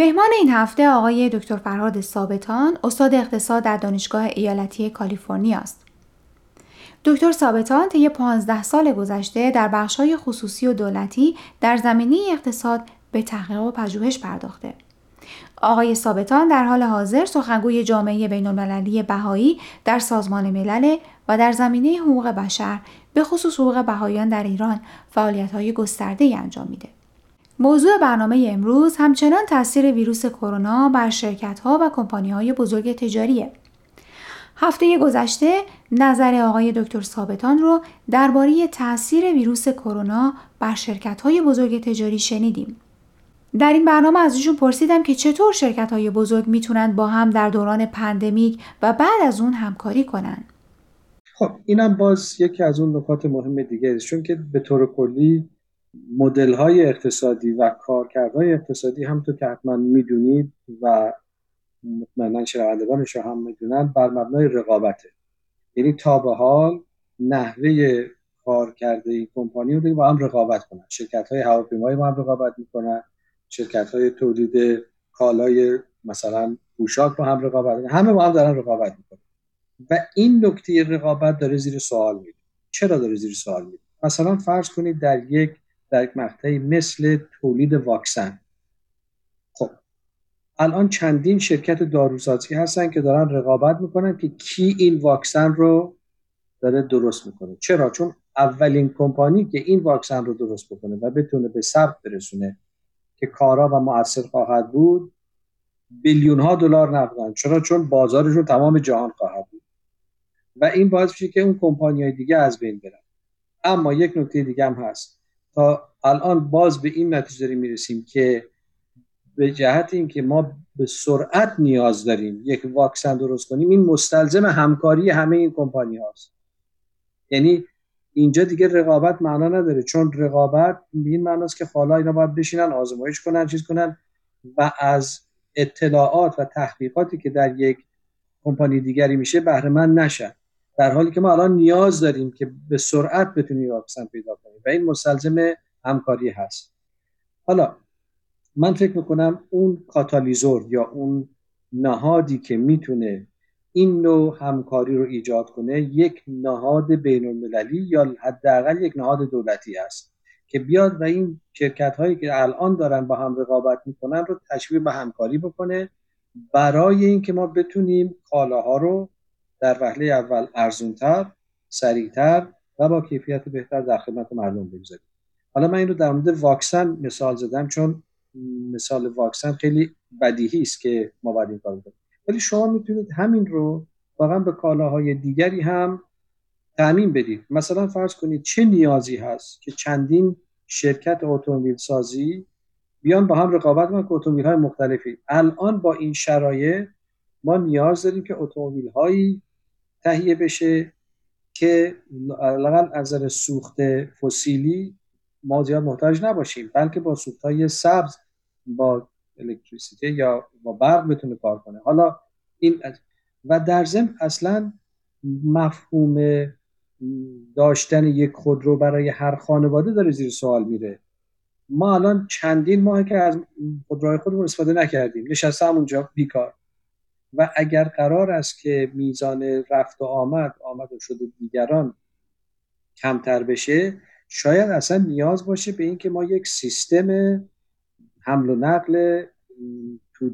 مهمان این هفته آقای دکتر فرهاد ثابتان استاد اقتصاد در دانشگاه ایالتی کالیفرنیا است. دکتر ثابتان طی 15 سال گذشته در بخش‌های خصوصی و دولتی در زمینه اقتصاد به تحقیق و پژوهش پرداخته. آقای ثابتان در حال حاضر سخنگوی جامعه بین‌المللی بهایی در سازمان ملل و در زمینه حقوق بشر به خصوص حقوق بهاییان در ایران فعالیت‌های گسترده‌ای انجام میده. موضوع برنامه امروز همچنان تاثیر ویروس کرونا بر شرکت ها و کمپانی های بزرگ تجاریه. هفته گذشته نظر آقای دکتر ثابتان رو درباره تاثیر ویروس کرونا بر شرکت های بزرگ تجاری شنیدیم. در این برنامه از ایشون پرسیدم که چطور شرکت های بزرگ می‌تونن با هم در دوران پندمیک و بعد از اون همکاری کنن. خب اینم باز یکی از اون نکات مهم دیگه است چون که به طور کلی مدل های اقتصادی و کارکردهای اقتصادی هم تو که حتما می‌دونید و مطمئنا شنوندگانش هم می‌دونن بر مبنای رقابته. یعنی تا به حال نحوه کار کرده این کمپانی رو با هم رقابت کنن. شرکت های هواپیمایی با هم رقابت می‌کنن شرکت های تولید کالای مثلا پوشاک با هم رقابت می‌کنن همه با هم دارن رقابت می‌کنن. و این نکته رقابت داره زیر سوال میره. چرا داره زیر سوال میره؟ مثلا فرض کنید در یک در یک مقطعی مثل تولید واکسن. خب الان چندین شرکت داروسازی هستن که دارن رقابت می‌کنن که کی این واکسن رو داره درست می‌کنه. چرا؟ چون اولین کمپانی که این واکسن رو درست بکنه و بتونه به ثبت برسونه که کارا و مؤثر خواهد بود بیلیون ها دلار نقدن چرا؟ چون بازارشون تمام جهان خواهد بود. و این باعث میشه که اون کمپانی های دیگه از بین برن. اما یک نکته دیگه هم هست. تا الان باز به این نتیجه داریم می‌رسیم که به جهت اینکه ما به سرعت نیاز داریم یک واکسن درست کنیم این مستلزم همکاری همه این کمپانی هاست. یعنی اینجا دیگه رقابت معنا نداره چون رقابت به این معناست که حالا اینا باید بشینن آزمایش کنن چیز کنن و از اطلاعات و تحقیقاتی که در یک کمپانی دیگری میشه بهره من نشن. در حالی که ما الان نیاز داریم که به سرعت بتونیم واکسن پیدا کنیم و این مستلزم همکاری هست. حالا من فکر می‌کنم اون کاتالیزور یا اون نهادی که می‌تونه این نوع همکاری رو ایجاد کنه یک نهاد بین المللی یا حداقل یک نهاد دولتی است که بیاد و این شرکت هایی که الان دارن با هم رقابت می‌کنن رو تشویق به همکاری بکنه برای اینکه ما بتونیم کالاها رو در وهله اول ارزونتر سریعتر و با کیفیت بهتر در خدمت مردم بگذاریم. حالا من این رو در مورد واکسن مثال زدم چون مثال واکسن خیلی بدیهی است که ما باید این کار بکنیم. ولی شما می‌تونید همین رو واقعا به کالاهای دیگری هم تعمین بدید. مثلا فرض کنید چه نیازی هست که چندین شرکت اتومبیل سازی بیان با هم رقابت کنن که اتومبیل های مختلفی. الان با این شرایط ما نیاز داریم که اتومبیل هایی تهیه بشه که لاقل از نظر سوخت فسیلی ما زیاد محتاج نباشیم بلکه با سوختهای سبز با الکتریسیته یا با برق بتونه کار کنه. حالا این و در ضمن اصلا مفهوم داشتن یک خودرو برای هر خانواده داره زیر سوال میره. ما الان چندین ماه که از خودروهای خودمون استفاده نکردیم. نشسته اونجا بیکار. و اگر قرار است که میزان رفت و آمد آمد و شده دیگران کمتر بشه شاید اصلا نیاز باشه به اینکه ما یک سیستم حمل و نقل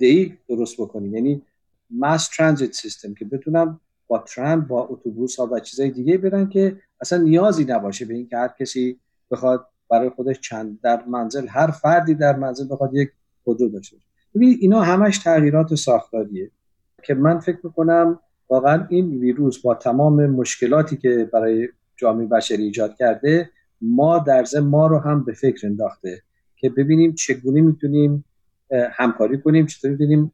ای درست بکنیم. یعنی ماس ترانزیت سیستم که بتونم با ترام با اتوبوس ها و چیزای دیگه برن که اصلا نیازی نباشه به اینکه هر کسی بخواد برای خودش چند در منزل هر فردی در منزل بخواد یک خودرو داشته باشه. ببینید اینا همش تغییرات ساختاریه. که من فکر می‌کنم واقعا این ویروس با تمام مشکلاتی که برای جامعه بشری ایجاد کرده ما در ما رو هم به فکر انداخته که ببینیم چگونه می‌تونیم همکاری کنیم چطور می‌تونیم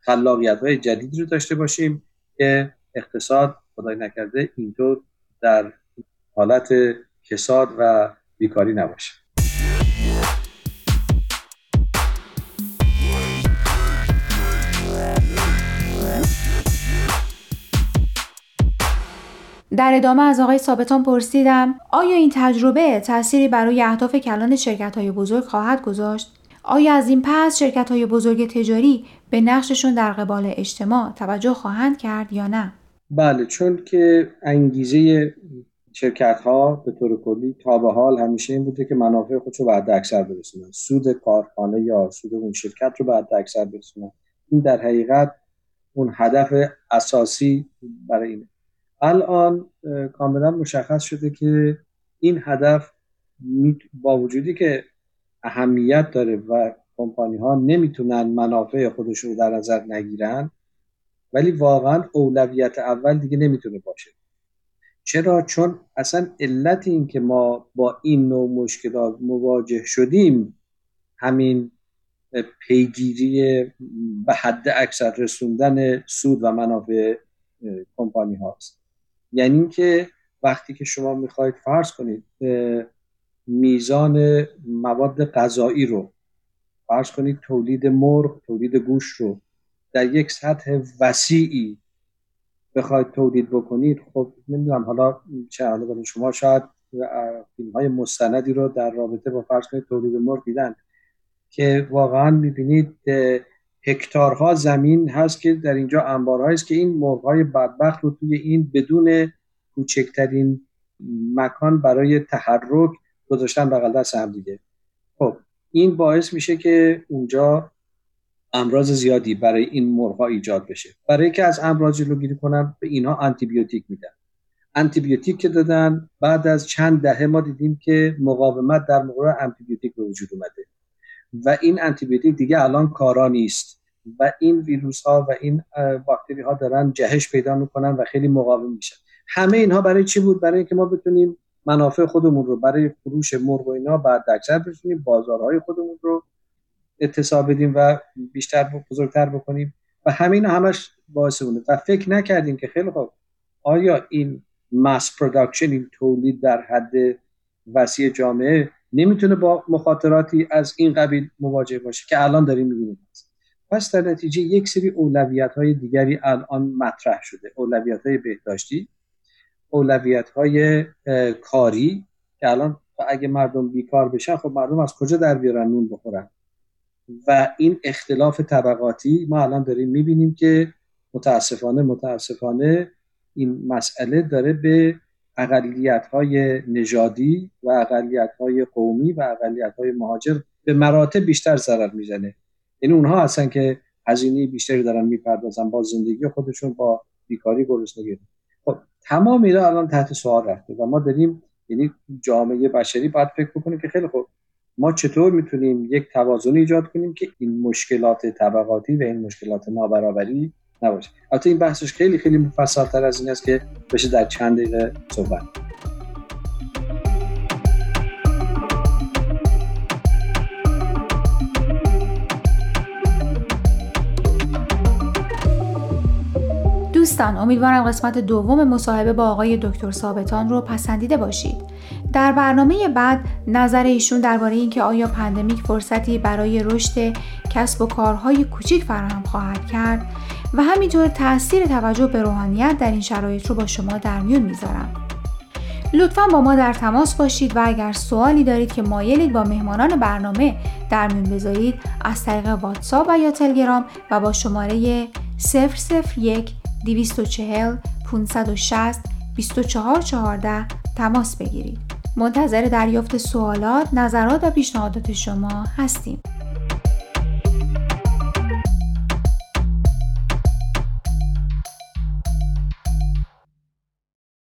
خلاقیت های جدیدی رو داشته باشیم که اقتصاد خدای نکرده اینطور در حالت کساد و بیکاری نباشه. در ادامه از آقای ثابتان پرسیدم آیا این تجربه تأثیری برای اهداف کلان شرکت های بزرگ خواهد گذاشت؟ آیا از این پس شرکت های بزرگ تجاری به نقششون در قبال اجتماع توجه خواهند کرد یا نه؟ بله چون که انگیزه شرکت ها به طور کلی تا به حال همیشه این بوده که منافع خودش رو به حد اکثر برسونن سود کارخانه یا سود اون شرکت رو به حد اکثر برسونن این در حقیقت اون هدف اساسی برای اینه الان کاملا مشخص شده که این هدف با وجودی که اهمیت داره و کمپانی ها نمی‌تونن منافع خودشون رو در نظر نگیرن ولی واقعا اولویت اول دیگه نمی‌تونه باشه. چرا؟ چون اصلا علت این که ما با این نوع مشکلات مواجه شدیم همین پیگیری به حد اکثر رسوندن سود و منافع کمپانی هاست یعنی اینکه وقتی که شما می‌خواید فرض کنید میزان مواد غذایی رو فرض کنید تولید مرغ تولید گوش رو در یک سطح وسیعی بخواید تولید بکنید خب نمی‌دونم حالا چه شما شاید فیلم های مستندی رو در رابطه با فرض کنید تولید مرغ دیدن که واقعا می‌بینید هکتارها زمین هست که در اینجا انبارهایی است که این مرغ بدبخت رو توی این بدون کوچکترین مکان برای تحرک گذاشتن بغل دست هم دیگه. خب این باعث میشه که اونجا امراض زیادی برای این مرغا ایجاد بشه. برای که از امراض جلوگیری کنن به اینها آنتیبیوتیک میدن. آنتیبیوتیک که دادن بعد از چند دهه ما دیدیم که مقاومت در مقابل آنتیبیوتیک به وجود اومده. و این آنتیبیوتیک دیگه الان کارا نیست. و این ویروس ها و این باکتری ها دارن جهش پیدا می‌کنن و خیلی مقاوم میشن. همه اینها برای چی بود؟ برای اینکه ما بتونیم منافع خودمون رو برای فروش مرغ و اینا بعد اکثر بتونیم بازارهای خودمون رو اتصال بدیم و بیشتر بزرگتر بکنیم. و همین همش باعث بوده. و فکر نکردیم که خیلی خوب. آیا این mass production این تولید در حد وسیع جامعه نمی‌تونه با مخاطراتی از این قبیل مواجه باشه که الان داریم می‌بینیم. پس در نتیجه یک سری اولویت های دیگری الان مطرح شده. اولویت های بهداشتی اولویت های کاری که الان اگه مردم بیکار بشن خب مردم از کجا در بیارن نون بخورن؟ و این اختلاف طبقاتی ما الان داریم می‌بینیم که متاسفانه متاسفانه این مسئله داره به اقلیت های نژادی و اقلیت های قومی و اقلیت های مهاجر به مراتب بیشتر ضرر می‌زنه. یعنی اونها هستن که هزینه بیشتری دارن می‌پردازن با زندگی خودشون با بیکاری گرسنگی. خب تمام اینا الان تحت سوال رفته و ما داریم یعنی جامعه بشری باید فکر بکنیم که خیلی خوب ما چطور می‌تونیم یک توازن ایجاد کنیم که این مشکلات طبقاتی و این مشکلات نابرابری نباشه. البته این بحثش خیلی خیلی مفصلتر از این است که بشه در چند دقیقه صحبت دوستان امیدوارم قسمت دوم مصاحبه با آقای دکتر ثابتان رو پسندیده باشید. در برنامه بعد نظر ایشون درباره اینکه آیا pandemic فرصتی برای رشد کسب و کارهای کوچیک فراهم خواهد کرد و همینطور تاثیر توجه به روحانیت در این شرایط رو با شما در میون می‌ذارم. لطفا با ما در تماس باشید و اگر سوالی دارید که مایلید با مهمانان برنامه در میون بذارید از طریق واتساپ و یا تلگرام و با شماره 001 240 560 2414 تماس بگیرید. منتظر دریافت سوالات، نظرات و پیشنهادات شما هستیم.